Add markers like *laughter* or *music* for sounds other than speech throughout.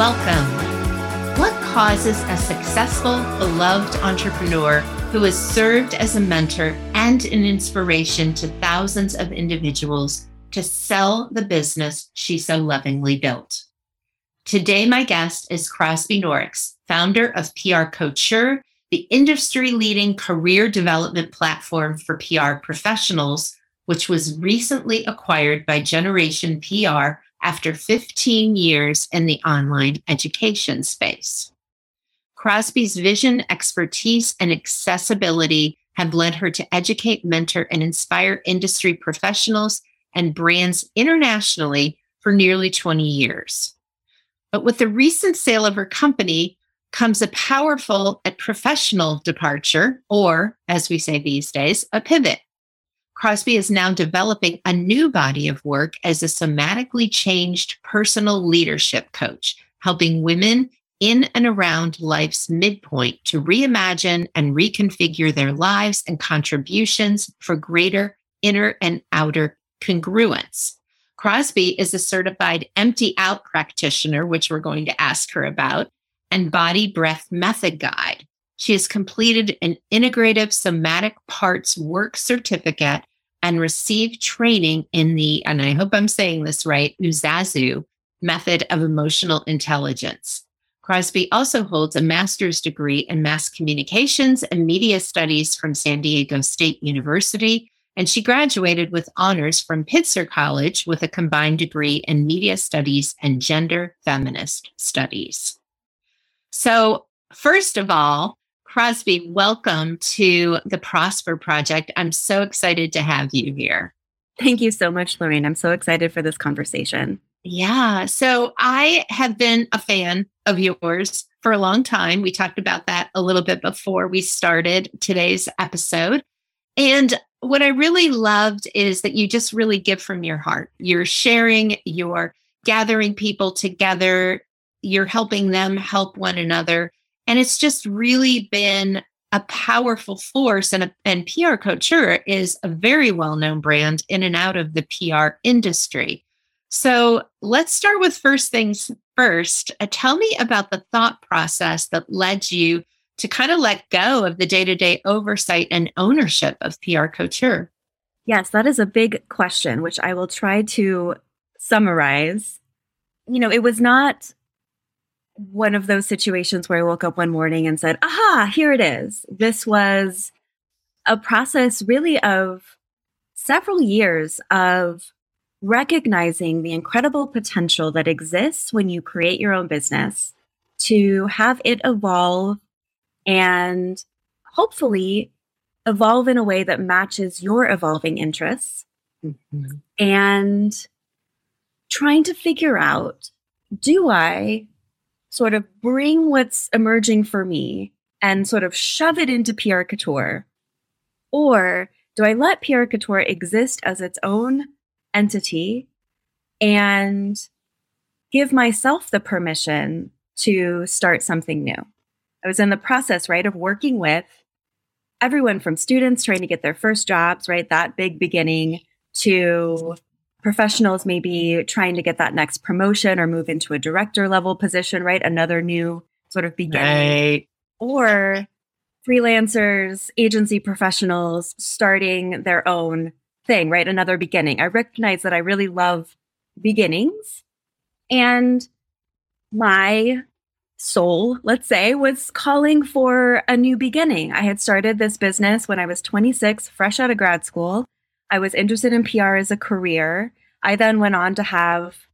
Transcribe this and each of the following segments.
Welcome. What causes a successful, beloved entrepreneur who has served as a mentor and an inspiration to thousands of individuals to sell the business she so lovingly built? Today, my guest is Crosby Noricks, founder of PR Couture, the industry leading career development platform for PR professionals, which was recently acquired by Jeneration PR after 15 years in the online education space. Crosby's vision, expertise, and accessibility have led her to educate, mentor, and inspire industry professionals and brands internationally for nearly 20 years. But with the recent sale of her company comes a powerful and professional departure, or as we say these days, a pivot. Crosby is now developing a new body of work as a somatically trained personal leadership coach, helping women in and around life's midpoint to reimagine and reconfigure their lives and contributions for greater inner and outer congruence. Crosby is a certified empty out practitioner, which we're going to ask her about, and body breath method guide. She has completed an integrative somatic parts work certificate and receive training in the, and I hope I'm saying this right, Uzazu method of emotional intelligence. Crosby also holds a master's degree in mass communications and media studies from San Diego State University, and she graduated with honors from Pitzer College with a combined degree in media studies and gender feminist studies. So, first of all, Crosby, welcome to the Prosper Project. I'm so excited to have you here. Thank you so much, Lorraine. I'm so excited for this conversation. Yeah. So I have been a fan of yours for a long time. We talked about that a little bit before we started today's episode. And what I really loved is that you just really give from your heart. You're sharing, you're gathering people together, you're helping them help one another. And it's just really been a powerful force. And, a, and PR Couture is a very well known brand in and out of the PR industry. So let's start with first things first. Uh, tell me about the thought process that led you to kind of let go of the day to day oversight and ownership of PR Couture. Yes, that is a big question, which I will try to summarize. You know, it was not one of those situations where I woke up one morning and said, aha, here it is. This was a process really of several years of recognizing the incredible potential that exists when you create your own business to have it evolve and hopefully evolve in a way that matches your evolving interests mm-hmm. and trying to figure out do I sort of bring what's emerging for me and sort of shove it into PR Couture? Or do I let PR Couture exist as its own entity and give myself the permission to start something new? I was in the process, right, of working with everyone from students trying to get their first jobs, right, that big beginning, to professionals maybe trying to get that next promotion or move into a director level position, right? Another new sort of beginning. Right. Or freelancers, agency professionals starting their own thing, right? Another beginning. I recognize that I really love beginnings. And my soul, let's say, was calling for a new beginning. I had started this business when I was 26, fresh out of grad school. I was interested in PR as a career. I then went on to have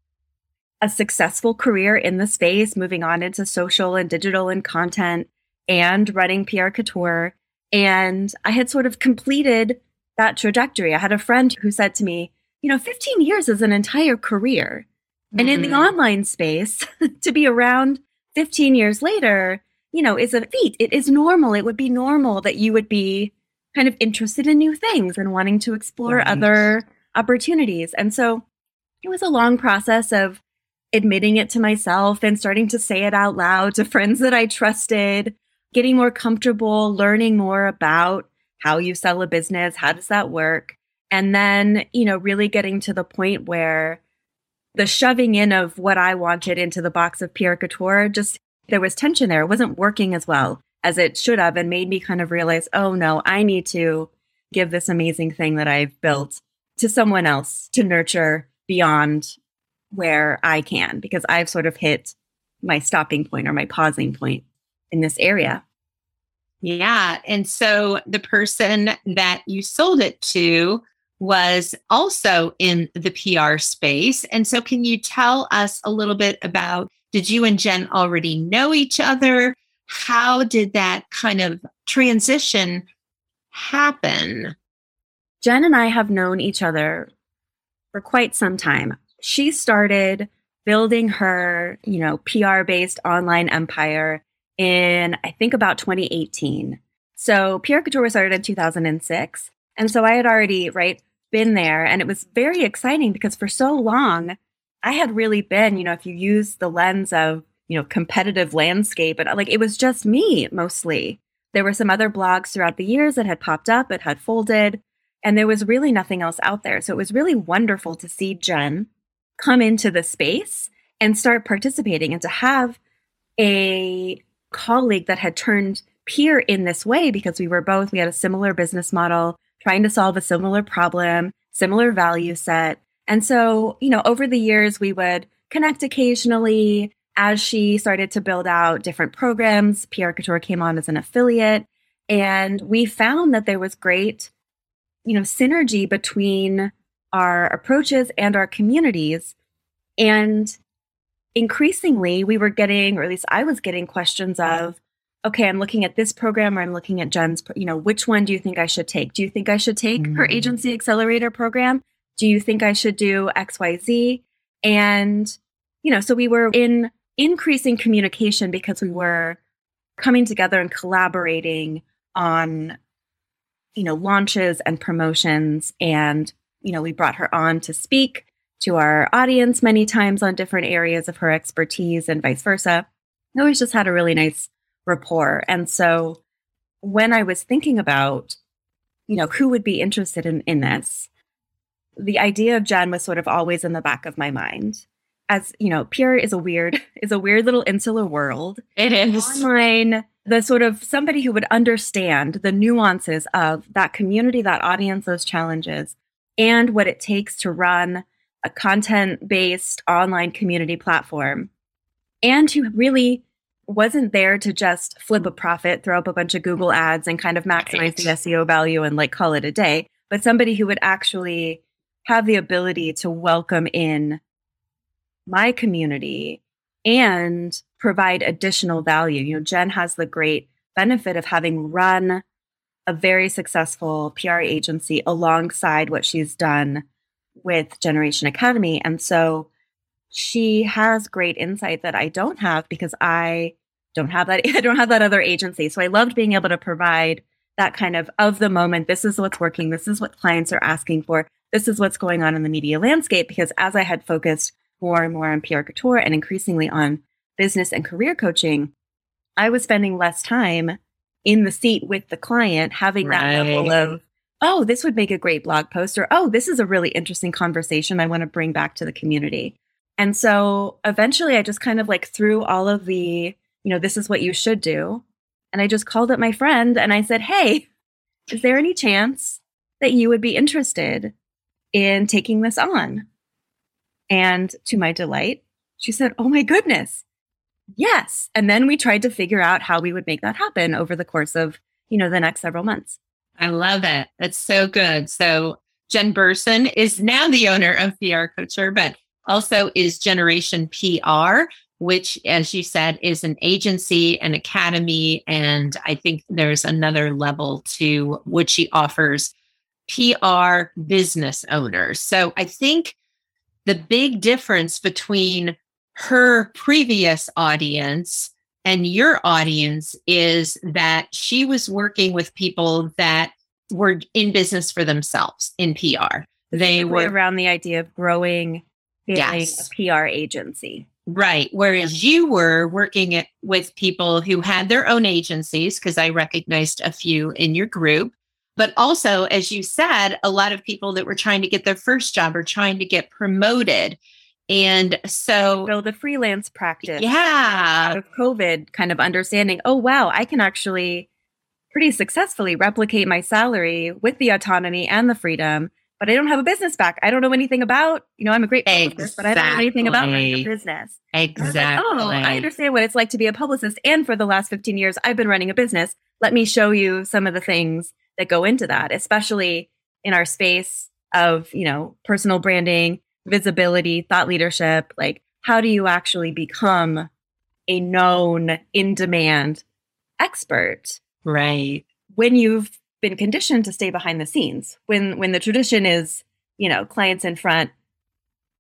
a successful career in the space, moving on into social and digital and content and running PR Couture. And I had sort of completed that trajectory. I had a friend who said to me, you know, 15 years is an entire career. Mm-hmm. And in the mm-hmm. online space, *laughs* to be around 15 years later, you know, is a feat. It is normal. It would be normal that you would be kind of interested in new things and wanting to explore right. other opportunities. And so it was a long process of admitting it to myself and starting to say it out loud to friends that I trusted, getting more comfortable, learning more about how you sell a business, how does that work? And then, you know, really getting to the point where the shoving in of what I wanted into the box of PR Couture just there was tension there. It wasn't working as well as it should have and made me kind of realize, oh no, I need to give this amazing thing that I've built to someone else to nurture beyond where I can because I've sort of hit my stopping point or my pausing point in this area. Yeah. And so the person that you sold it to was also in the PR space. And so, can you tell us a little bit about did you and Jen already know each other? How did that kind of transition happen? Jen and I have known each other for quite some time. She started building her, you know, PR based online empire in, I think, about 2018. So PR Couture started in 2006. And so I had already, right, been there. And it was very exciting because for so long, I had really been, you know, if you use the lens of, you know, competitive landscape, and like it was just me mostly. There were some other blogs throughout the years that had popped up, it had folded, and there was really nothing else out there. So it was really wonderful to see Jen come into the space and start participating and to have a colleague that had turned peer in this way because we were both, we had a similar business model, trying to solve a similar problem, similar value set. And so, you know, over the years, we would connect occasionally as she started to build out different programs. PR Couture came on as an affiliate. And we found that there was great, you know, synergy between our approaches and our communities. And increasingly, we were getting, or at least I was getting questions of, okay, I'm looking at this program or I'm looking at Jen's, you know, which one do you think I should take? Do you think I should take mm-hmm. her agency accelerator program? Do you think I should do XYZ? And, you know, so we were in increasing communication because we were coming together and collaborating on, you know, launches and promotions. And, you know, we brought her on to speak to our audience many times on different areas of her expertise and vice versa. We always just had a really nice rapport. And so when I was thinking about, you know, who would be interested in, in this, the idea of Jen was sort of always in the back of my mind. As you know, PR is a weird, *laughs* is a weird little insular world. It is. Online, the sort of somebody who would understand the nuances of that community, that audience, those challenges, and what it takes to run a content based online community platform and who really wasn't there to just flip a profit, throw up a bunch of Google ads and kind of maximize right. the SEO value and like call it a day, but somebody who would actually have the ability to welcome in my community and provide additional value. You know, Jen has the great benefit of having run a very successful PR agency alongside what she's done with Jeneration Academy. And so she has great insight that I don't have because I don't have that *laughs* I don't have that other agency. So I loved being able to provide that kind of of the moment this is what's working, this is what clients are asking for, this is what's going on in the media landscape because as I had focused more and more on PR couture and increasingly on business and career coaching, I was spending less time in the seat with the client having right. that level of oh, this would make a great blog post, or oh, this is a really interesting conversation I want to bring back to the community. And so eventually I just kind of like threw all of the, you know, this is what you should do. And I just called up my friend and I said, hey, is there any chance that you would be interested in taking this on? And to my delight, she said, oh my goodness, yes. And then we tried to figure out how we would make that happen over the course of, you know, the next several months. I love it. That's so good. So Jen Berson is now the owner of PR Couture, but also is Jeneration PR, which, as you said, is an agency, an academy. And I think there's another level to what she offers PR business owners. So I think the big difference between her previous audience and your audience is that she was working with people that were in business for themselves in PR. They were around the idea of growing yes. a PR agency. Right. Whereas you were working it with people who had their own agencies, because I recognized a few in your group. But also, as you said, a lot of people that were trying to get their first job or trying to get promoted. And so, so the freelance practice, yeah, of COVID kind of understanding, oh, wow, I can actually pretty successfully replicate my salary with the autonomy and the freedom but I don't have a business back. I don't know anything about, you know, I'm a great publicist, exactly. but I don't know anything about my business. Exactly. I like, oh, I understand what it's like to be a publicist. And for the last 15 years, I've been running a business. Let me show you some of the things that go into that, especially in our space of, you know, personal branding, visibility, thought leadership. Like, how do you actually become a known, in demand expert? Right. When you've been conditioned to stay behind the scenes when when the tradition is you know clients in front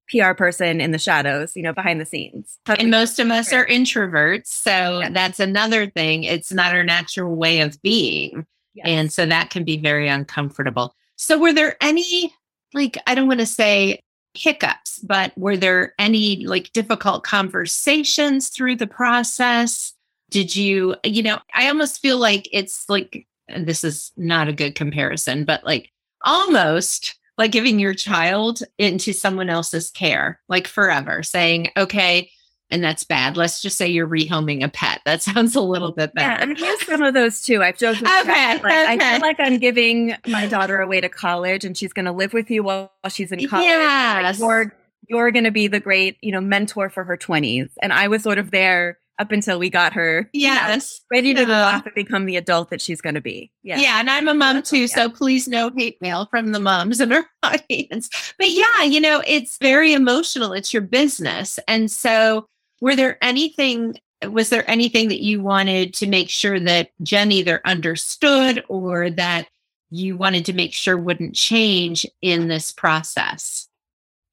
PR person in the shadows, you know, behind the scenes. And most of us are introverts. So yes. that's another thing. It's not our natural way of being. Yes. And so that can be very uncomfortable. So, were there any, like, I don't want to say hiccups, but were there any like difficult conversations through the process? Did you, you know, I almost feel like it's like this is not a good comparison, but like almost like giving your child into someone else's care, like forever, saying, okay, and that's bad. Let's just say you're rehoming a pet. That *laughs* sounds a little bit better. Yeah, and here's some of those too. I've chosen. Okay, like, okay. I feel like I'm giving my daughter away to college, and she's going to live with you while she's in college. Yeah, like you're you're going to be the great, you know, mentor for her 20s, and I was sort of there up until we got her yes you know, ready to yeah. and become the adult that she's going to be yeah yeah and i'm a mom too yeah. so please no hate mail from the moms in our *laughs* audience but yeah you know it's very emotional it's your business and so were there anything was there anything that you wanted to make sure that jen either understood or that you wanted to make sure wouldn't change in this process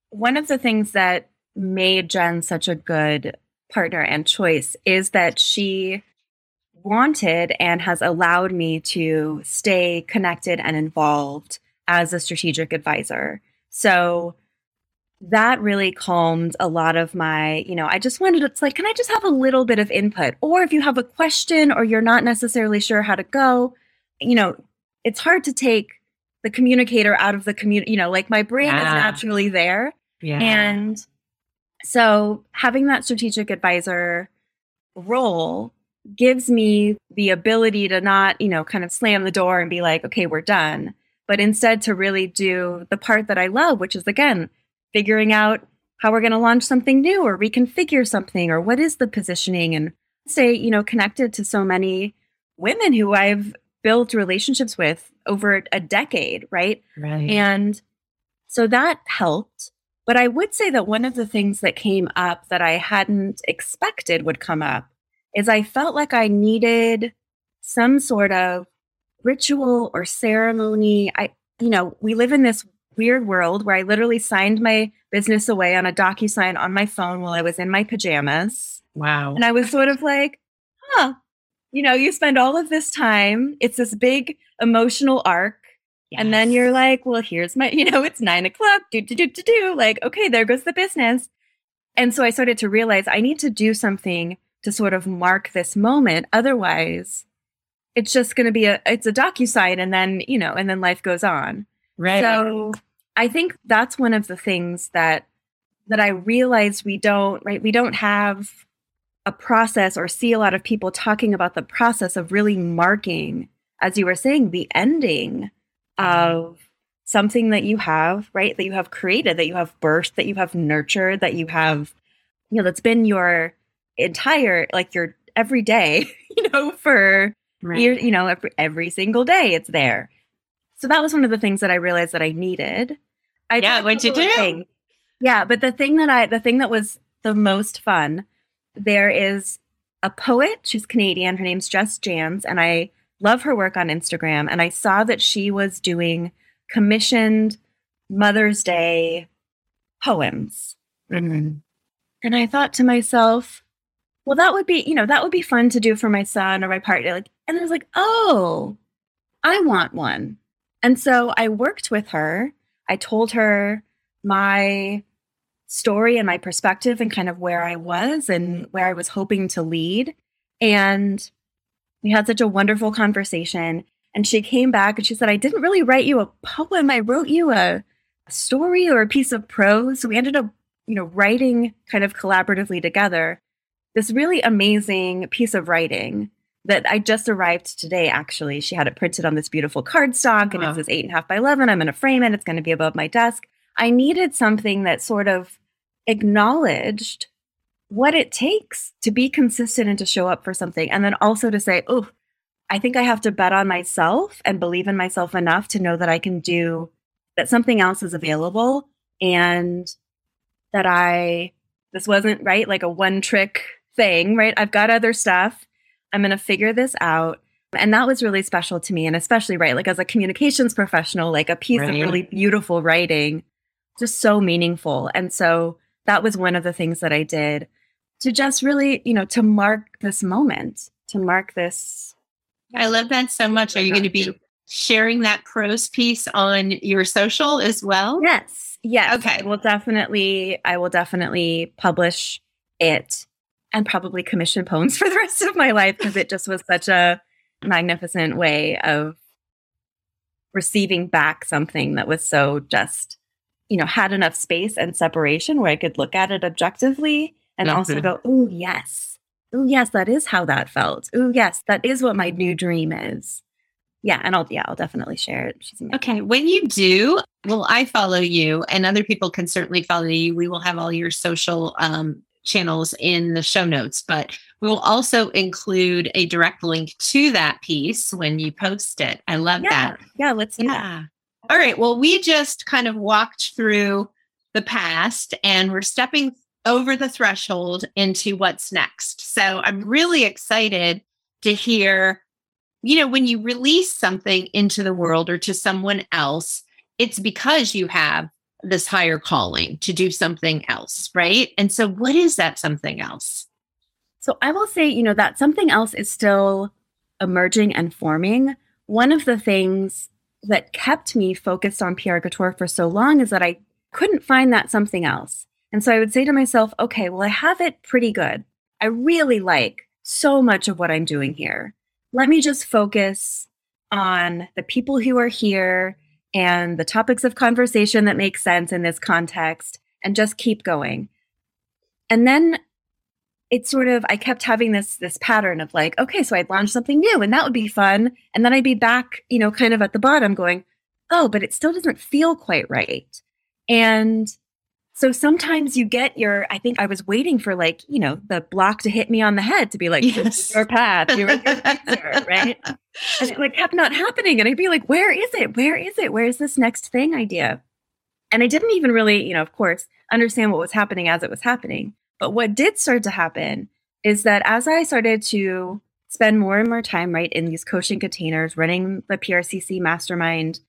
one of the things that made jen such a good partner and choice is that she wanted and has allowed me to stay connected and involved as a strategic advisor. So that really calmed a lot of my, you know, I just wanted it's like, can I just have a little bit of input? Or if you have a question or you're not necessarily sure how to go, you know, it's hard to take the communicator out of the community, you know, like my brain yeah. is naturally there. Yeah. And so having that strategic advisor role gives me the ability to not, you know, kind of slam the door and be like, okay, we're done, but instead to really do the part that I love, which is again, figuring out how we're going to launch something new or reconfigure something or what is the positioning and say you know, connected to so many women who I've built relationships with over a decade, right? Right. And so that helped. But I would say that one of the things that came up that I hadn't expected would come up is I felt like I needed some sort of ritual or ceremony. I, you know, we live in this weird world where I literally signed my business away on a DocuSign on my phone while I was in my pajamas. Wow. And I was sort of like, huh, you know, you spend all of this time, it's this big emotional arc Yes. And then you're like, well, here's my, *laughs* you know, it's nine o'clock, do, do, do, do, do. Like, okay, there goes the business. And so I started to realize I need to do something to sort of mark this moment. Otherwise, it's just going to be a, it's a docu-sign and then, you know, and then life goes on. Right. So I think that's one of the things that, that I realized we don't, right? We don't have a process or see a lot of people talking about the process of really marking, as you were saying, the ending mm-hmm. of something that you have, right? That you have created, that you have birthed, that you have nurtured, that you have, you know, that's been your entire, like your every day, *laughs* you know, for right. years, you know, every, every single day it's there. So that was one of the things that I realized that I needed. I yeah, what'd you do? Things. Yeah, but the thing that I the thing that was the most fun, there is a poet, she's Canadian, her name's Jess Jans, and I love her work on Instagram. And I saw that she was doing commissioned Mother's Day poems. Mm-hmm. And I thought to myself, well, that would be, you know, that would be fun to do for my son or my partner. Like, and I was like, oh, I want one. And so I worked with her. I told her my story and my perspective and kind of where I was and where I was hoping to lead. And we had such a wonderful conversation. And she came back and she said, I didn't really write you a poem. I wrote you a, story or a piece of prose. So we ended up, you know, writing kind of collaboratively together this really amazing piece of writing that I just arrived today, actually. She had it printed on this beautiful cardstock and uh-huh. it says eight and a half by 11. I'm going to frame it. It's going to be above my desk. I needed something that sort of acknowledged what it takes to be consistent and to show up for something. And then also to say, oh, I think I have to bet on myself and believe in myself enough to know that I can do that something else is available and that I, this wasn't right, like a one trick thing, right? I've got other stuff. I'm going to figure this out. And that was really special to me. And especially, right, like as a communications professional, like a piece right. of really beautiful writing, just so meaningful. And so that was one of the things that I did to just really, you know, to mark this moment, to mark this. I love that so much. Are you going to be sharing that prose piece on your social as well? Yes. Yes. Okay. I will definitely, I will definitely publish it and probably commission poems *laughs* for the rest of my life because it just was such a magnificent way of receiving back something that was so just, you know, had enough space and separation where I could look at it objectively and also go, oh, yes. Oh, yes, that is how that felt. Oh, yes, that is what my new dream is. Yeah, and I'll yeah, I'll definitely share it. okay. When you do, well, I follow you and other people can certainly follow you. We will have all your social um, channels in the show notes, but we will also include a direct link to that piece when you post it. I love yeah. that. Yeah, let's do yeah. That. All right. Well, we just kind of walked through the past and we're stepping over the threshold into what's next. So I'm really excited to hear, you know, when you release something into the world or to someone else, it's because you have this higher calling to do something else, right? And so, what is that something else? So, I will say, you know, that something else is still emerging and forming. One of the things that kept me focused on PR Couture for so long is that I couldn't find that something else. And so I would say to myself, okay, well, I have it pretty good. I really like so much of what I'm doing here. Let me just focus on the people who are here and the topics of conversation that make sense in this context and just keep going. And then it's sort of I kept having this this pattern of like, okay, so I'd launch something new and that would be fun. And then I'd be back, you know, kind of at the bottom going, oh, but it still doesn't feel quite right. And so sometimes you get your, I think I was waiting for like, you know, the block to hit me on the head to be like, yes. your path, you're your *laughs* right? And it like kept not happening. And I'd be like, where is it? Where is it? Where's this next thing idea? And I didn't even really, you know, of course, understand what was happening as it was happening. But what did start to happen is that as I started to spend more and more time, right, in these coaching containers, running the PRCC mastermind,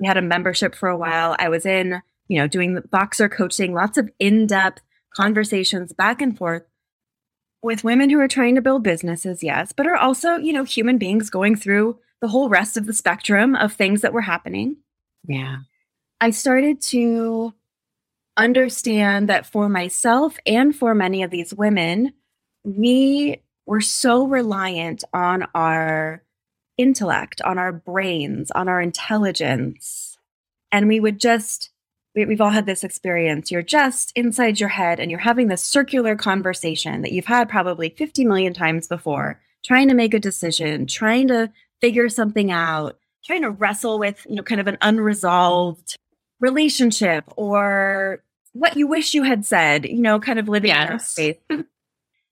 we had a membership for a while. I was in you know, doing the Voxer coaching, lots of in depth conversations back and forth with women who are trying to build businesses, yes, but are also, you know, human beings going through the whole rest of the spectrum of things that were happening. Yeah. I started to understand that for myself and for many of these women, we were so reliant on our intellect, on our brains, on our intelligence. And we would just we, have all had this experience. You're just inside your head and you're having this circular conversation that you've had probably 50 million times before, trying to make a decision, trying to figure something out, trying to wrestle with, you know, kind of an unresolved relationship or what you wish you had said, you know, kind of living yes. in that space. *laughs*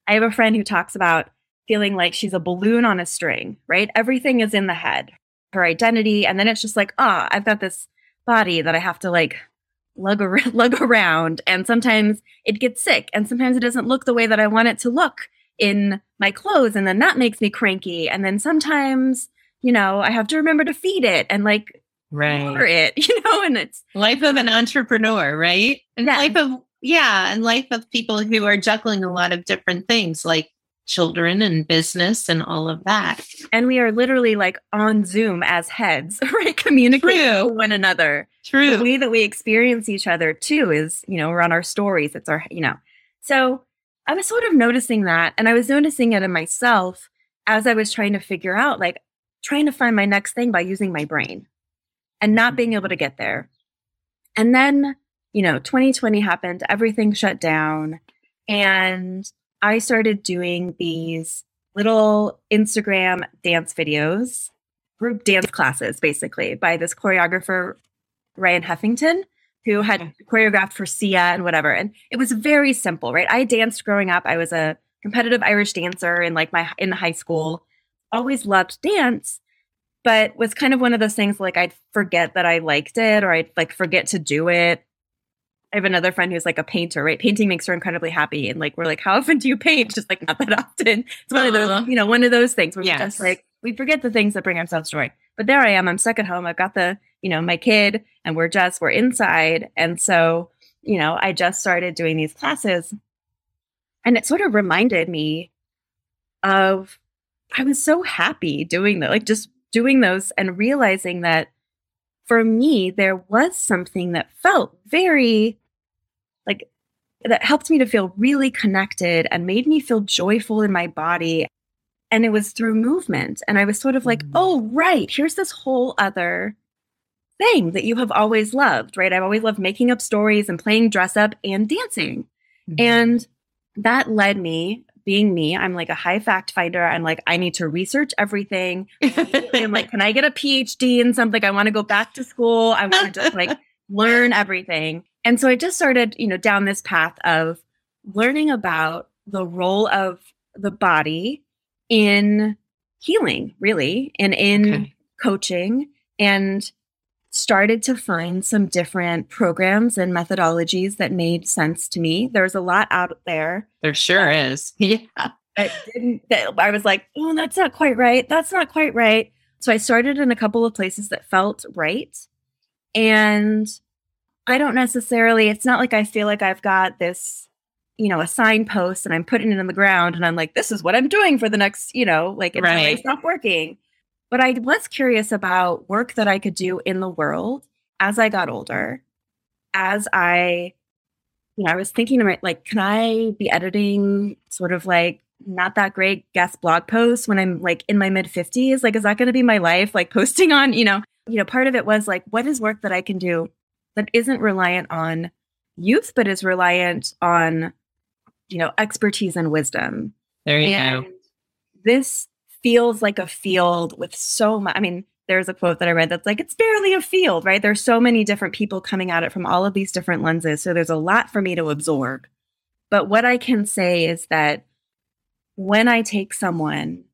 I have a friend who talks about feeling like she's a balloon on a string, right? Everything is in the head, her identity. And then it's just like, ah, oh, I've got this body that I have to like lug, ar- *laughs* lug around and sometimes it gets sick and sometimes it doesn't look the way that I want it to look in my clothes and then that makes me cranky and then sometimes you know I have to remember to feed it and like right it *laughs* you know and it's life of an entrepreneur right and yeah. life of yeah and life of people who are juggling a lot of different things like children and business and all of that. And we are literally like on zoom as heads *laughs* right? Communicating True. with one another. True. the way that we experience each other too is you know we're on our stories. It's our you know. So i was sort of noticing that and i was noticing it in myself as i was trying to figure out like trying to find my next thing by using my brain and not being able to get there. And then you know 2020 happened everything shut down and i started doing these little instagram dance videos group dance classes basically by this choreographer Ryan Heffington, who had choreographed for Sia and whatever. And it was very simple, right? I danced growing up. I was a competitive Irish dancer in like my in high school. Always loved dance, but was kind of one of those things like I'd forget that I liked it or I'd like forget to do it. I have another friend who's like a painter, right? Painting makes her incredibly happy. And like we're like, how often do you paint? Just like not that often. It's one of those, you know, one of those things where we Yes. just like we forget the things that bring ourselves joy. But there I am. I'm stuck at home. I've got the, you know, my kid and we're just we're inside. And so, you know, I just started doing these classes. And it sort of reminded me of I was so happy doing that, like just doing those and realizing that for me, there was something that felt very like that helped me to feel really connected and made me feel joyful in my body. And it was through movement. And I was sort of like, Mhm. oh, right, here's this whole other thing that you have always loved, right? I've always loved making up stories and playing dress up and dancing. And that led me, being me, I'm like a high fact finder. I'm like, I need to research everything. *laughs* I'm like, can I get a PhD in something? I want to go back to school. I want to just like *laughs* learn everything. And so I just started, you know, down this path of learning about the role of the body in healing, really, and in Okay. coaching, and started to find some different programs and methodologies that made sense to me. There's a lot out there there sure is *laughs* yeah I didn't that I was like, oh, that's not quite right. That's not quite right. So I started in a couple of places that felt right. And I don't necessarily, it's not like I feel like I've got this, you know, a signpost and I'm putting it in the ground and I'm like, this is what I'm doing for the next, you know, like until I Right. stop working. But I was curious about work that I could do in the world as I got older, as I you know, I was thinking about like, can I be editing sort of like not that great guest blog posts when I'm like in my mid 50s? Like, is that going to be my life? Like *laughs* posting on, you know, you know, part of it was like, what is work that I can do that isn't reliant on youth, but is reliant on, you know, expertise and wisdom. there you And go this feels like a field with so much. I mean, there's a quote that I read that's like, it's barely a field, right? There's so many different people coming at it from all of these different lenses. So there's a lot for me to absorb. But what I can say is that when I take someone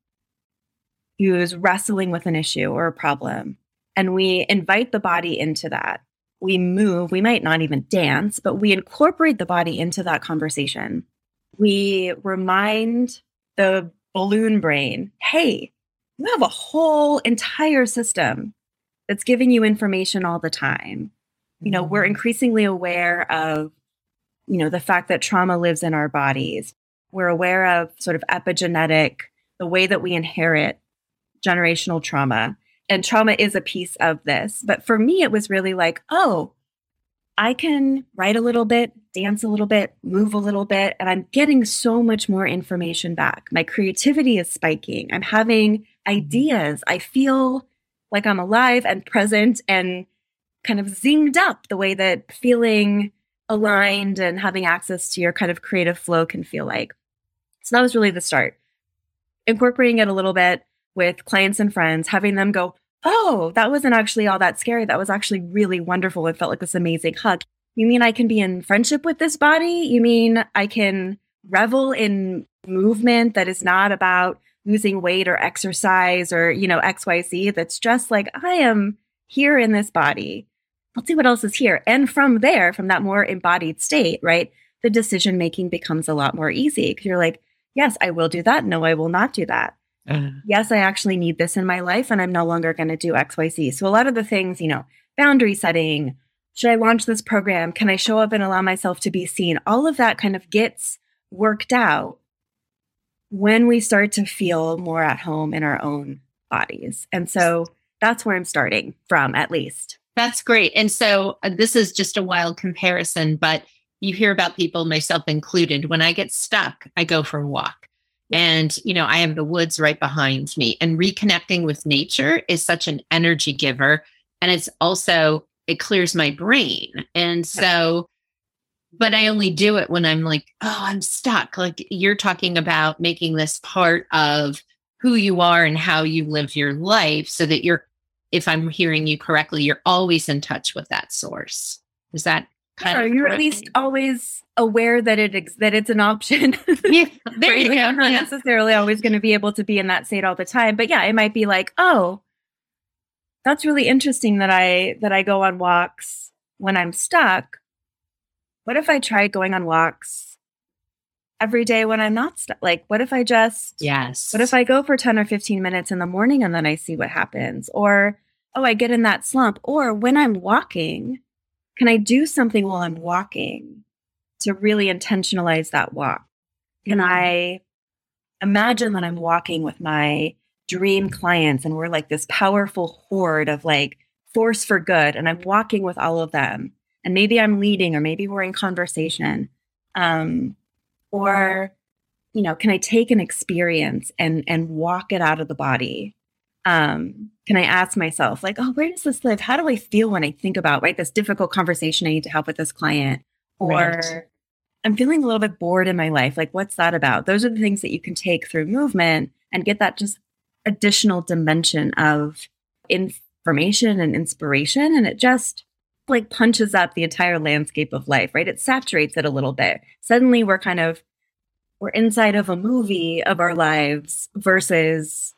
who's wrestling with an issue or a problem and we invite the body into that, we move, we might not even dance, but we incorporate the body into that conversation. We remind the balloon brain, hey, you have a whole entire system that's giving you information all the time. You know, we're mm-hmm. increasingly aware of, you know, the fact that trauma lives in our bodies. We're aware of sort of epigenetic, the way that we inherit generational trauma. And trauma is a piece of this. But for me, it was really like, oh, I can write a little bit, dance a little bit, move a little bit, and I'm getting so much more information back. My creativity is spiking. I'm having mm-hmm. ideas. I feel like I'm alive and present and kind of zinged up the way that feeling aligned and having access to your kind of creative flow can feel like. So that was really the start. Incorporating it a little bit with clients and friends, having them go, Oh, that wasn't actually all that scary. That was actually really wonderful. It felt like this amazing hug. You mean I can be in friendship with this body? You mean I can revel in movement that is not about losing weight or exercise or, you know, XYZ? That's just like I am here in this body let's see what else is here. And from there, from that more embodied state, right, the decision making becomes a lot more easy because you're like, yes, I will do that. No, I will not do that. *sighs* Yes, I actually need this in my life and I'm no longer going to do XYZ. So a lot of the things, you know, boundary setting, should I launch this program? Can I show up and allow myself to be seen? All of that kind of gets worked out when we start to feel more at home in our own bodies. And so that's where I'm starting from, at least. That's great. And so uh, this is just a wild comparison, but you hear about people, myself included. When I get stuck, I go for a walk. And, you know, I have the woods right behind me. And reconnecting with nature is such an energy giver. And it's also, it clears my brain. And so, but I only do it when I'm like, oh, I'm stuck. Like you're talking about making this part of who you are and how you live your life so that you're, if I'm hearing you correctly, you're always in touch with that source. Is that kind sure, of you're at least always aware that it ex- that it's an option. *laughs* *laughs* yeah, there you go. Not necessarily always going to be able to be in that state all the time, but yeah, it might be like, oh, that's really interesting that I that I go on walks when I'm stuck what if I tried going on walks every day when I'm not stuck? Like, what if I just, yes. What if I go for 10 or 15 minutes in the morning and then I see what happens? Or, oh, I get in that slump. Or when I'm walking, can I do something while I'm walking to really intentionalize that walk? Can mm-hmm. I imagine that I'm walking with my dream clients and we're like this powerful horde of like force for good and I'm walking with all of them and maybe I'm leading or maybe we're in conversation. Um, or, you know, can I take an experience and and walk it out of the body? Um, can I ask myself, like, oh, where does this live? How do I feel when I think about right this difficult conversation I need to have with this client? Or right. I'm feeling a little bit bored in my life. Like, what's that about? Those are the things that you can take through movement and get that just additional dimension of information and inspiration. And it just like punches up the entire landscape of life, right? It saturates it a little bit. Suddenly we're kind of we're inside of a movie of our lives versus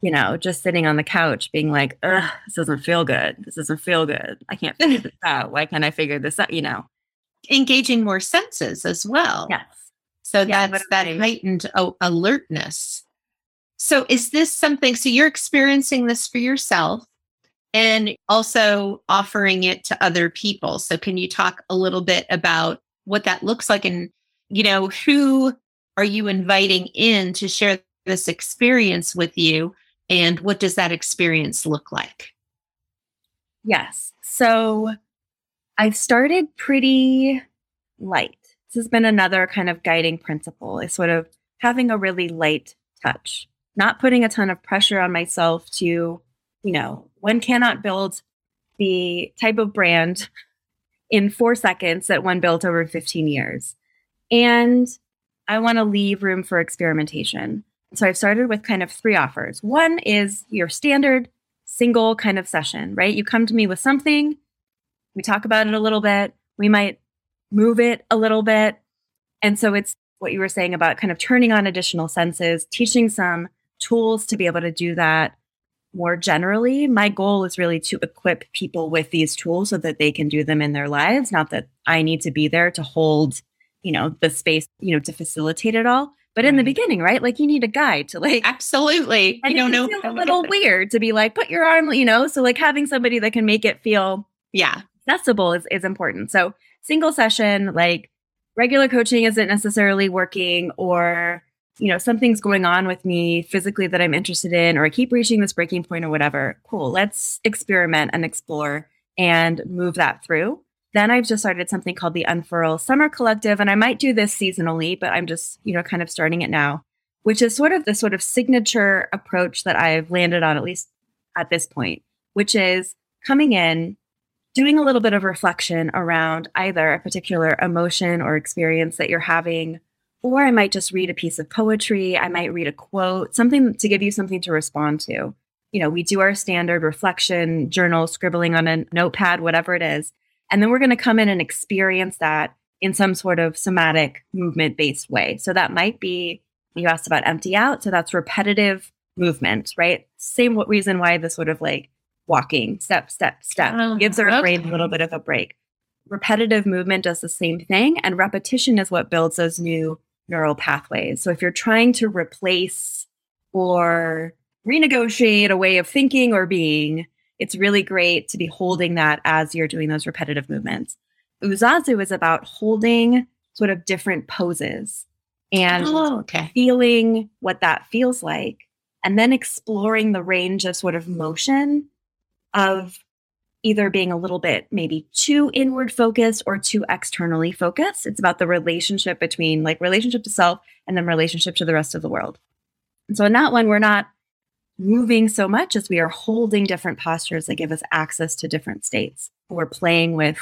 you know, just sitting on the couch being like, ugh, this doesn't feel good. This doesn't feel good. I can't *laughs* figure this out. Why can't I figure this out? You know, engaging more senses as well. Yes. So yeah, that's that heightened alertness. So is this something, so you're experiencing this for yourself and also offering it to other people. So can you talk a little bit about what that looks like and you know who are you inviting in to share this experience with you and what does that experience look like? Yes. So I've started pretty light. This has been another kind of guiding principle is sort of having a really light touch, not putting a ton of pressure on myself to you know, one cannot build the type of brand in four seconds that one built over 15 years. And I want to leave room for experimentation. So I've started with kind of three offers. One is your standard single kind of session, right? You come to me with something, we talk about it a little bit, we might move it a little bit. And so it's what you were saying about kind of turning on additional senses, teaching some tools to be able to do that more generally, my goal is really to equip people with these tools so that they can do them in their lives. Not that I need to be there to hold, you know, the space, you know, to facilitate it all. But in the beginning, right? Like you need a guide to like absolutely. You don't know a little weird to be like, put your arm, you know. So like having somebody that can make it feel yeah accessible is is important. So single session, like regular coaching isn't necessarily working, or you know, something's going on with me physically that I'm interested in, or I keep reaching this breaking point or whatever. Cool. Let's experiment and explore and move that through. Then I've just started something called the Unfurl Summer Collective, and I might do this seasonally, but I'm just, you know, kind of starting it now, which is sort of the sort of signature approach that I've landed on, at least at this point, which is coming in, doing a little bit of reflection around either a particular emotion or experience that you're having or I might just read a piece of poetry. I might read a quote, something to give you something to respond to. You know, we do our standard reflection, journal, scribbling on a notepad, whatever it is. And then we're going to come in and experience that in some sort of somatic movement based way. So that might be, you asked about empty out. So that's repetitive movement, right? Same reason why the sort of like walking, step, step, step. Oh, gives our okay. brain a little bit of a break. Repetitive movement does the same thing, and repetition is what builds those new neural pathways. So if you're trying to replace or renegotiate a way of thinking or being, it's really great to be holding that as you're doing those repetitive movements. Uzazu is about holding sort of different poses and Oh, okay. feeling what that feels like, and then exploring the range of sort of motion of either being a little bit maybe too inward focused or too externally focused. It's about the relationship between like relationship to self and then relationship to the rest of the world. And so in that one, we're not moving so much as we are holding different postures that give us access to different states. We're playing with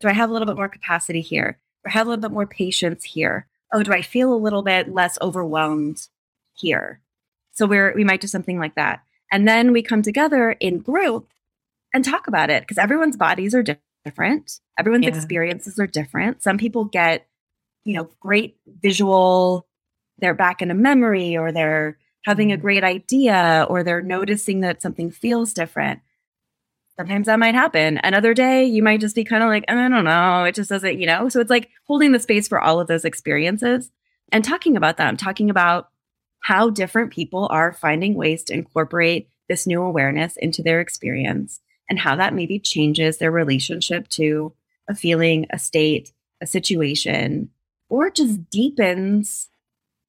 do I have a little bit more capacity here? Or have a little bit more patience here? Oh, do I feel a little bit less overwhelmed here? So we're we might do something like that. And then we come together in group and talk about it because everyone's bodies are different. Everyone's Yeah. experiences are different. Some people get, you know, great visual, they're back in a memory or they're having a Mhm. great idea or they're noticing that something feels different. Sometimes that might happen. Another day, you might just be kind of like, I don't know, it just doesn't, you know? So it's like holding the space for all of those experiences and talking about them, talking about how different people are finding ways to incorporate this new awareness into their experience and how that maybe changes their relationship to a feeling, a state, a situation, or just deepens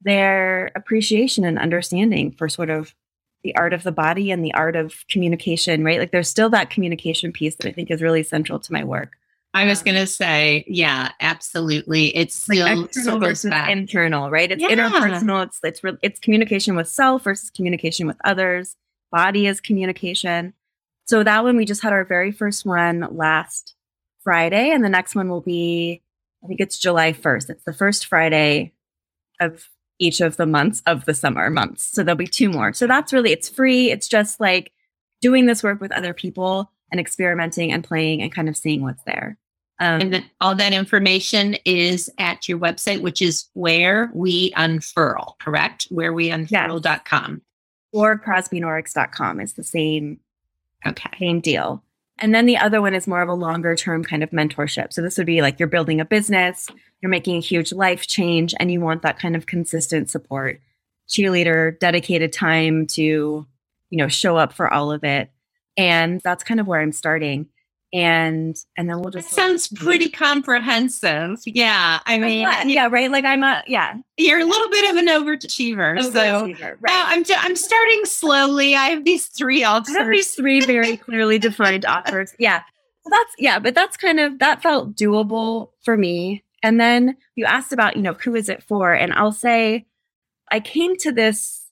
their appreciation and understanding for sort of the art of the body and the art of communication, right? Like there's still that communication piece that I think is really central to my work. I was Um, going to say, yeah, absolutely. It's Like still external versus back. internal, right? It's Yeah. interpersonal. It's it's re- it's communication with self versus communication with others. Body is communication. So that one we just had our very first one last Friday, and the next one will be, I think it's July first. It's the first Friday of each of the months of the summer months. So there'll be two more. So that's really it's free. It's just like doing this work with other people and experimenting and playing and kind of seeing what's there. Um, and then all that information is at your website, which is where we unfurl, correct? Where we unfurl.com. or crosbynoricks.com is the same Okay. same deal. And then the other one is more of a longer term kind of mentorship. So this would be like you're building a business, you're making a huge life change, and you want that kind of consistent support, cheerleader, dedicated time to, you know, show up for all of it. And that's kind of where I'm starting. And and then we'll That just sounds pretty comprehensive. Yeah. I mean, yeah, yeah, right. Like I'm a yeah. you're a little bit of an overachiever. So Overachiever, Well, right. I'm, I'm starting slowly. I have these three I have offers. these three very clearly defined *laughs* offers. Yeah. So that's yeah, but that's kind of that felt doable for me. And then you asked about, you know, who is it for? And I'll say I came to this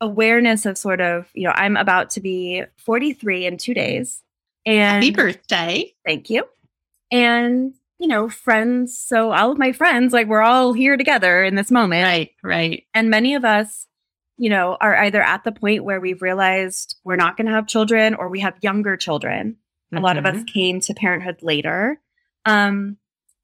awareness of sort of, you know, I'm about to be 43 in 2 days. And Happy birthday. thank you. And, you know, friends, so all of my friends like we're all here together in this moment. Right, right. And many of us, you know, are either at the point where we've realized we're not going to have children or we have younger children. A lot of us Mhm. came to parenthood later. Um,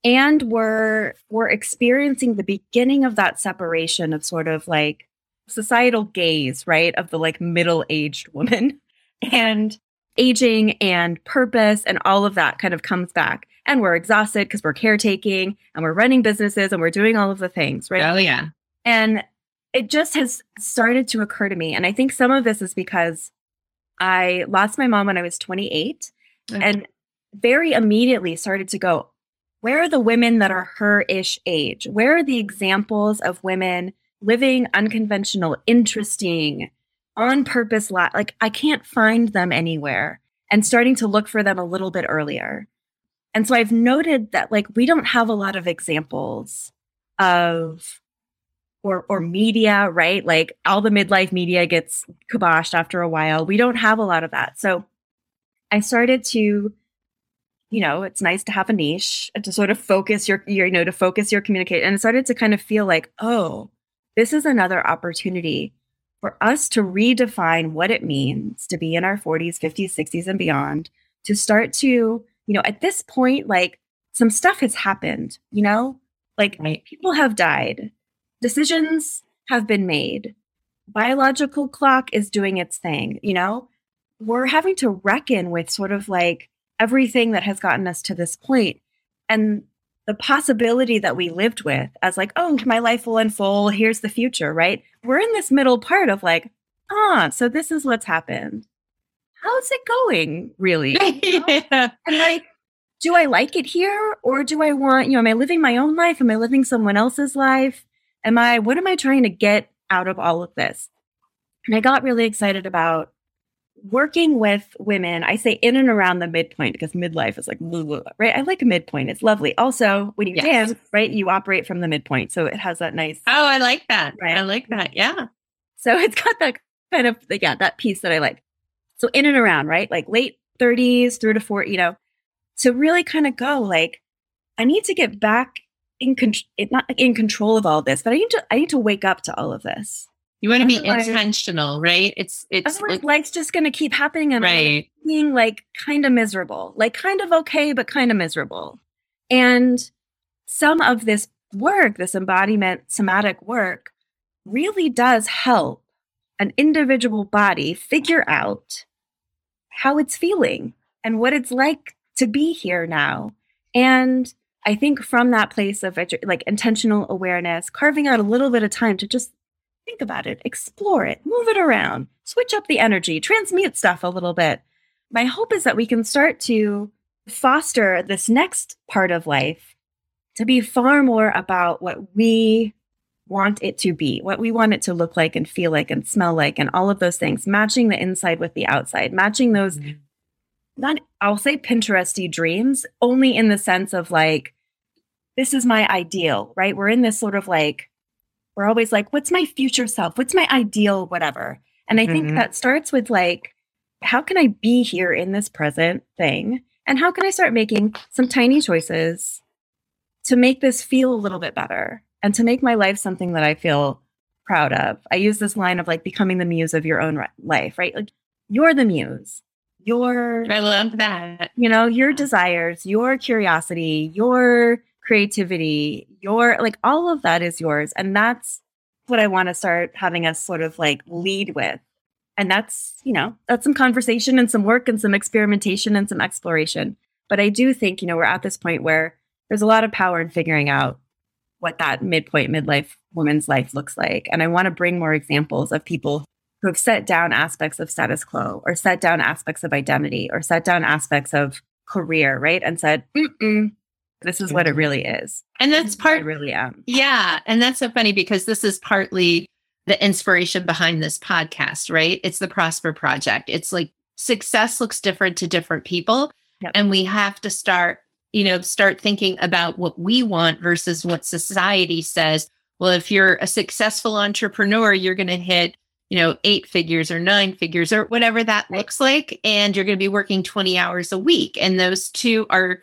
and we're we're experiencing the beginning of that separation of sort of like societal gaze, right? Of the like middle-aged woman *laughs* and aging and purpose and all of that kind of comes back. And we're exhausted because we're caretaking and we're running businesses and we're doing all of the things, right? Oh, yeah. And it just has started to occur to me. And I think some of this is because I lost my mom when I was 28 mm. and very immediately started to go, where are the women that are her ish age? Where are the examples of women living unconventional, interesting, on purpose? La- like, I can't find them anywhere and starting to look for them a little bit earlier. And so I've noted that, like, we don't have a lot of examples of or or media, right? Like all the midlife media gets kiboshed after a while. We don't have a lot of that. So I started to, you know, it's nice to have a niche uh, to sort of focus your, your you know, to focus your communication. And it started to kind of feel like, oh, this is another opportunity for us to redefine what it means to be in our 40s, 50s, 60s, and beyond, to start to, you know, at this point, like some stuff has happened, you know, like Right. people have died, decisions have been made, biological clock is doing its thing, you know, we're having to reckon with sort of like everything that has gotten us to this point. And the possibility that we lived with as like, oh, my life will unfold. Here's the future, right? We're in this middle part of like, ah, so this is what's happened. How's it going, really? *laughs* yeah. And like, do I like it here or do I want, you know, am I living my own life? Am I living someone else's life? Am I, what am I trying to get out of all of this? And I got really excited about working with women. I say in and around the midpoint because midlife is like, blah, blah, right? I like a midpoint. It's lovely. Also, when you yes. dance, right, you operate from the midpoint. So it has that nice. Oh, I like that. Right? I like that. Yeah. So it's got that kind of, yeah, that piece that I like. So in and around, right? Like late 30s through to 40, you know, to really kind of go like, I need to get back in control, not in control of all this, but I need to, I need to wake up to all of this. You want to be intentional, right? It's, it's like, life's just going to keep happening and right. being like kind of miserable, like kind of okay, but kind of miserable. And some of this work, this embodiment somatic work, really does help an individual body figure out how it's feeling and what it's like to be here now. And I think from that place of like intentional awareness, carving out a little bit of time to just think about it, explore it, move it around, switch up the energy, transmute stuff a little bit. My hope is that we can start to foster this next part of life to be far more about what we want it to be, what we want it to look like and feel like and smell like, and all of those things, matching the inside with the outside, matching those, mm-hmm. not, I'll say Pinteresty dreams, only in the sense of like, this is my ideal, right? We're in this sort of like, we're always like, what's my future self? What's my ideal, whatever? And I think mm-hmm. that starts with like, how can I be here in this present thing? And how can I start making some tiny choices to make this feel a little bit better? and to make my life something that I feel proud of. I use this line of like becoming the muse of your own life, right? Like you're the muse. Your I love that. You know, your desires, your curiosity, your creativity, your like all of that is yours and that's what I want to start having us sort of like lead with. And that's, you know, that's some conversation and some work and some experimentation and some exploration. But I do think, you know, we're at this point where there's a lot of power in figuring out what that midpoint midlife woman's life looks like. And I want to bring more examples of people who have set down aspects of status quo or set down aspects of identity or set down aspects of career, right? And said, this is what it mm-hmm. really is. And that's part, I really am. Yeah. And that's so funny because this is partly the inspiration behind this podcast, right? It's the Prosper Project. It's like success looks different to different people. Yep. And we have to start you know, start thinking about what we want versus what society says. Well, if you're a successful entrepreneur, you're going to hit, you know, eight figures or nine figures or whatever that looks like. And you're going to be working 20 hours a week. And those two are.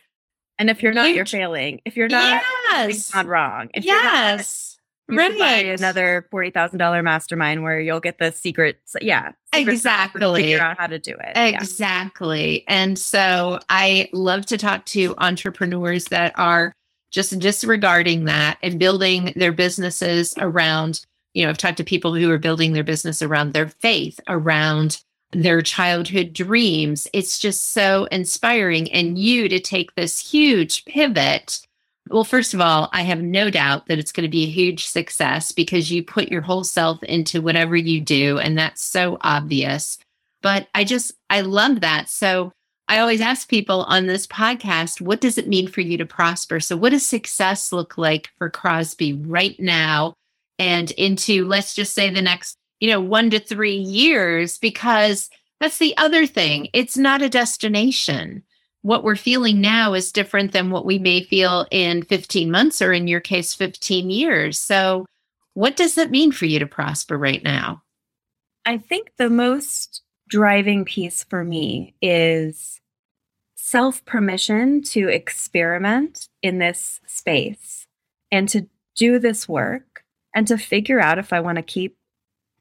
And if you're not, you're failing. If you're not, yes. it's not wrong. If yes. Right. Another forty thousand dollar mastermind where you'll get the secrets. Yeah, exactly. Figure out how to do it. Exactly. Yeah. And so I love to talk to entrepreneurs that are just disregarding that and building their businesses around. You know, I've talked to people who are building their business around their faith, around their childhood dreams. It's just so inspiring. And you to take this huge pivot well, first of all, I have no doubt that it's going to be a huge success because you put your whole self into whatever you do. And that's so obvious. But I just, I love that. So I always ask people on this podcast, what does it mean for you to prosper? So, what does success look like for Crosby right now and into, let's just say, the next, you know, one to three years? Because that's the other thing. It's not a destination what we're feeling now is different than what we may feel in 15 months or in your case 15 years so what does that mean for you to prosper right now i think the most driving piece for me is self permission to experiment in this space and to do this work and to figure out if i want to keep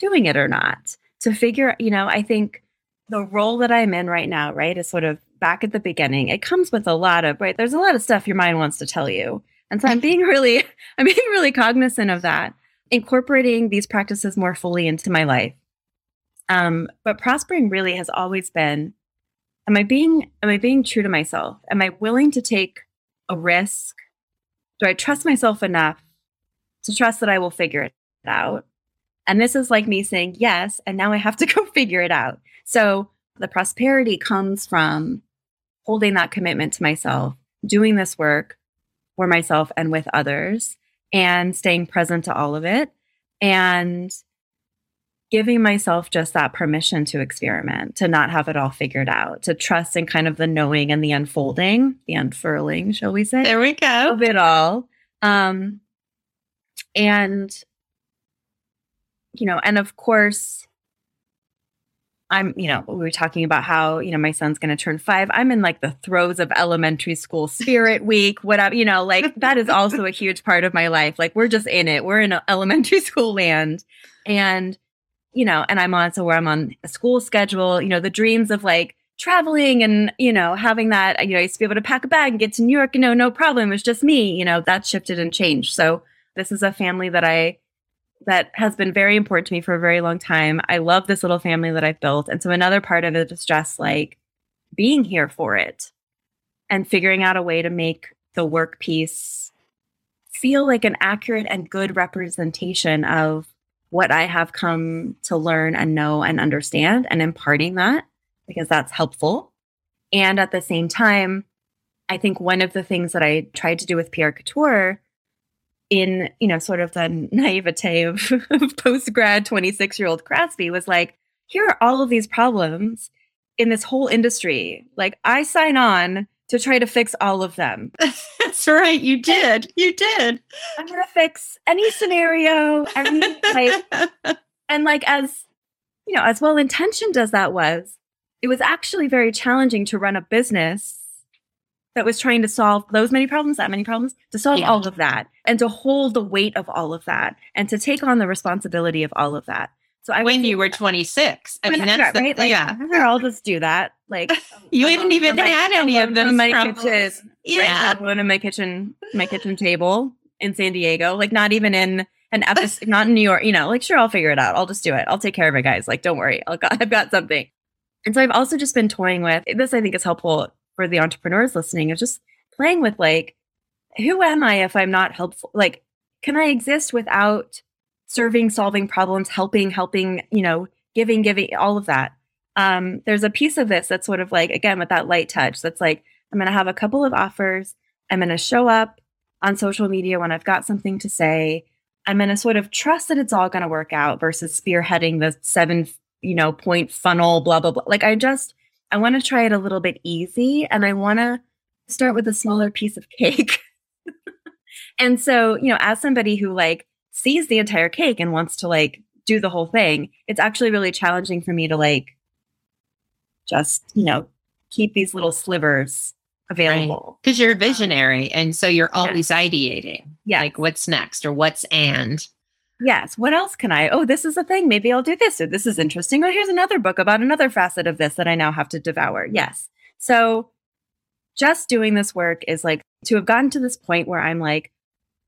doing it or not to figure you know i think the role that i'm in right now right is sort of back at the beginning, it comes with a lot of, right? There's a lot of stuff your mind wants to tell you. And so I'm being *laughs* really, I'm being really cognizant of that, incorporating these practices more fully into my life. Um, but prospering really has always been am I being am I being true to myself? Am I willing to take a risk? Do I trust myself enough to trust that I will figure it out? And this is like me saying yes, and now I have to *laughs* go figure it out. So the prosperity comes from holding that commitment to myself, doing this work for myself and with others, and staying present to all of it. And giving myself just that permission to experiment, to not have it all figured out, to trust in kind of the knowing and the unfolding, the unfurling, shall we say? There we go. Of it all. Um, and, you know, and of course, I'm, you know, we were talking about how, you know, my son's going to turn five. I'm in like the throes of elementary school spirit week, whatever, you know, like that is *laughs* also a huge part of my life. Like we're just in it. We're in elementary *laughs* school land. And you know, and I'm on so where I'm on a school schedule, you know, the dreams of like traveling and, you know, having that, you know, I used to be able to pack a bag and get to New York, you know, no problem. It was just me, you know, that shifted and changed. So this is a family that I that has been very important to me for a very long time. I love this little family that I've built. And so another part of it is just like being here for it and figuring out a way to make the work piece feel like an accurate and good representation of what I have come to learn and know and understand and imparting that because that's helpful. And at the same time, I think one of the things that I tried to do with PR Couture in, you know, sort of the naivete of, *laughs* of post grad 26 year old Crosby was like, here are all of these problems in this whole industry. Like, I sign on to try to fix all of them. *laughs* That's right. You did. You did. I'm gonna fix any scenario, any type. *laughs* and like as you know, as well intentioned as that was, it was actually very challenging to run a business that was trying to solve those many problems, that many problems, to solve yeah. all of that and to hold the weight of all of that and to take on the responsibility of all of that. So I when you were 26, I mean, that's right. The, like, yeah. I'll just do that. Like *laughs* you um, haven't even my, had any of them. My kitchen, yeah, right? in my kitchen, my kitchen table in San Diego. Like not even in an episode, *laughs* not in New York. You know, like sure, I'll figure it out. I'll just do it. I'll take care of it, guys. Like don't worry, I'll got, *laughs* I've got something. And so I've also just been toying with this. I think is helpful for the entrepreneurs listening. Of just playing with like, who am I if I'm not helpful? Like, can I exist without serving, solving problems, helping, helping, you know, giving, giving, all of that. Um, there's a piece of this that's sort of like, again, with that light touch, that's like, I'm going to have a couple of offers. I'm going to show up on social media when I've got something to say. I'm going to sort of trust that it's all going to work out versus spearheading the seven, you know, point funnel, blah, blah, blah. Like, I just, I want to try it a little bit easy and I want to start with a smaller piece of cake. *laughs* and so, you know, as somebody who like sees the entire cake and wants to like do the whole thing, it's actually really challenging for me to like just, you know, keep these little slivers available. Because right. you're a visionary. And so you're always yeah. ideating. Yeah. Like what's next or what's and. Yes. What else can I? Oh, this is a thing. Maybe I'll do this. Or this is interesting. Oh, here's another book about another facet of this that I now have to devour. Yes. So just doing this work is like to have gotten to this point where I'm like,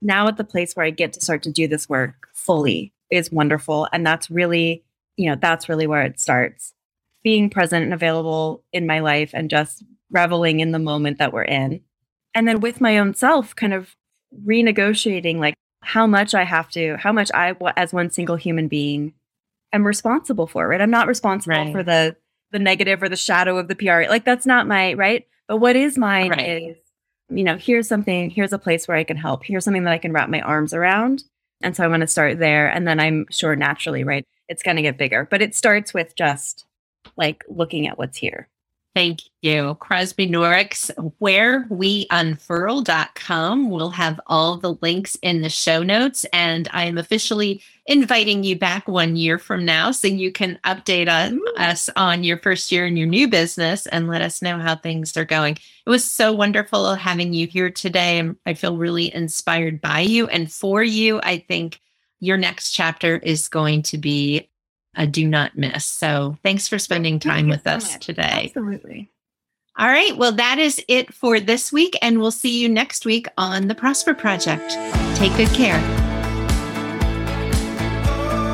now at the place where I get to start to do this work fully is wonderful. And that's really, you know, that's really where it starts. Being present and available in my life and just reveling in the moment that we're in. And then with my own self, kind of renegotiating like how much I have to, how much I, as one single human being, am responsible for, right? I'm not responsible right. for the the negative or the shadow of the PR. Like that's not my right. But what is mine right. is you know, here's something, here's a place where I can help. Here's something that I can wrap my arms around. And so I want to start there. And then I'm sure naturally, right, it's going to get bigger. But it starts with just like looking at what's here. Thank you. Crosby Noricks, whereweunfurl.com. We'll have all the links in the show notes. And I am officially inviting you back one year from now so you can update us, us on your first year in your new business and let us know how things are going. It was so wonderful having you here today. I feel really inspired by you and for you. I think your next chapter is going to be a do not miss. So thanks for spending time with us today. Absolutely. All right. Well, that is it for this week, and we'll see you next week on the Prosper Project. Take good care.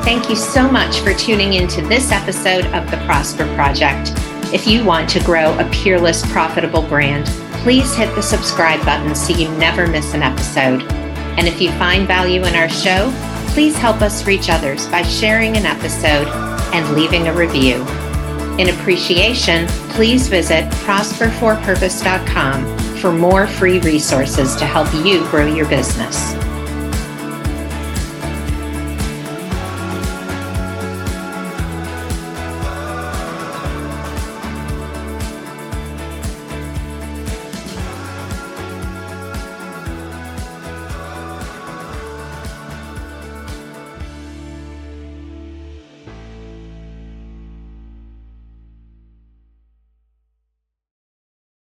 Thank you so much for tuning into this episode of the Prosper Project. If you want to grow a peerless, profitable brand, please hit the subscribe button so you never miss an episode. And if you find value in our show, please help us reach others by sharing an episode and leaving a review. In appreciation, please visit prosperforpurpose.com for more free resources to help you grow your business.